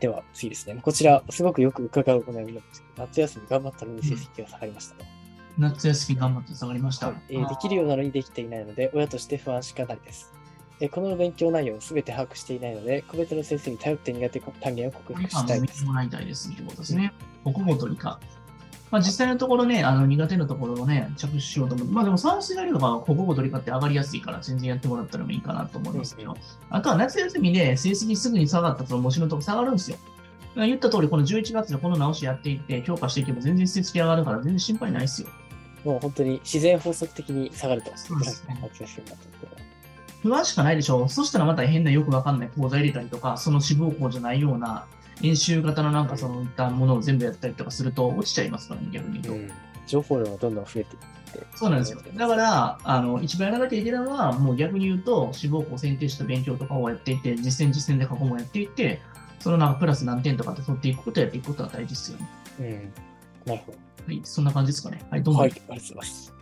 では次ですね。こちら、すごくよく伺うお悩みなんですけど、夏休み頑張ったのに成績が下がりましたと。夏休み頑張って下がりました。はいえーできるようなのにできていないので、親として不安しかないです。えーこの勉強内容をすべて把握していないので、個別の先生に頼って苦手単元を克服したいです。もいたいですってことですね。国語と理科。まあ、実際のところね、あの苦手なところをね、着手しようと思う。まあでも算数やりとか国語と理科って上がりやすいから全然やってもらったらもいいかなと思いますけど、あとは夏休みで成績すぐに下がったその模試のとこ下がるんですよ。まあ言った通り、この11月でこの直しやっていって、強化していけば全然成績上がるから全然心配ないですよ。もう本当に自然法則的に下がると。そうですね。不安しかないでしょう。そしたらまた変なよくわかんない講座入れたりとか、その志望校じゃないような演習型のなんかそういったものを全部やったりとかすると落ちちゃいますからね、逆に言うと。うん情報量がどんどん増えていって。そうなんですよ。だから、あの、一番やらなきゃいけないのは、もう逆に言うと、志望校を選定した勉強とかをやっていて、実践実践で過去もやっていって、そのなんかプラス何点とかって取っていくことをやっていくことが大事ですよね。うん。なるほど。はい、そんな感じですかね。はい、どうも。はい、ありがとうございます。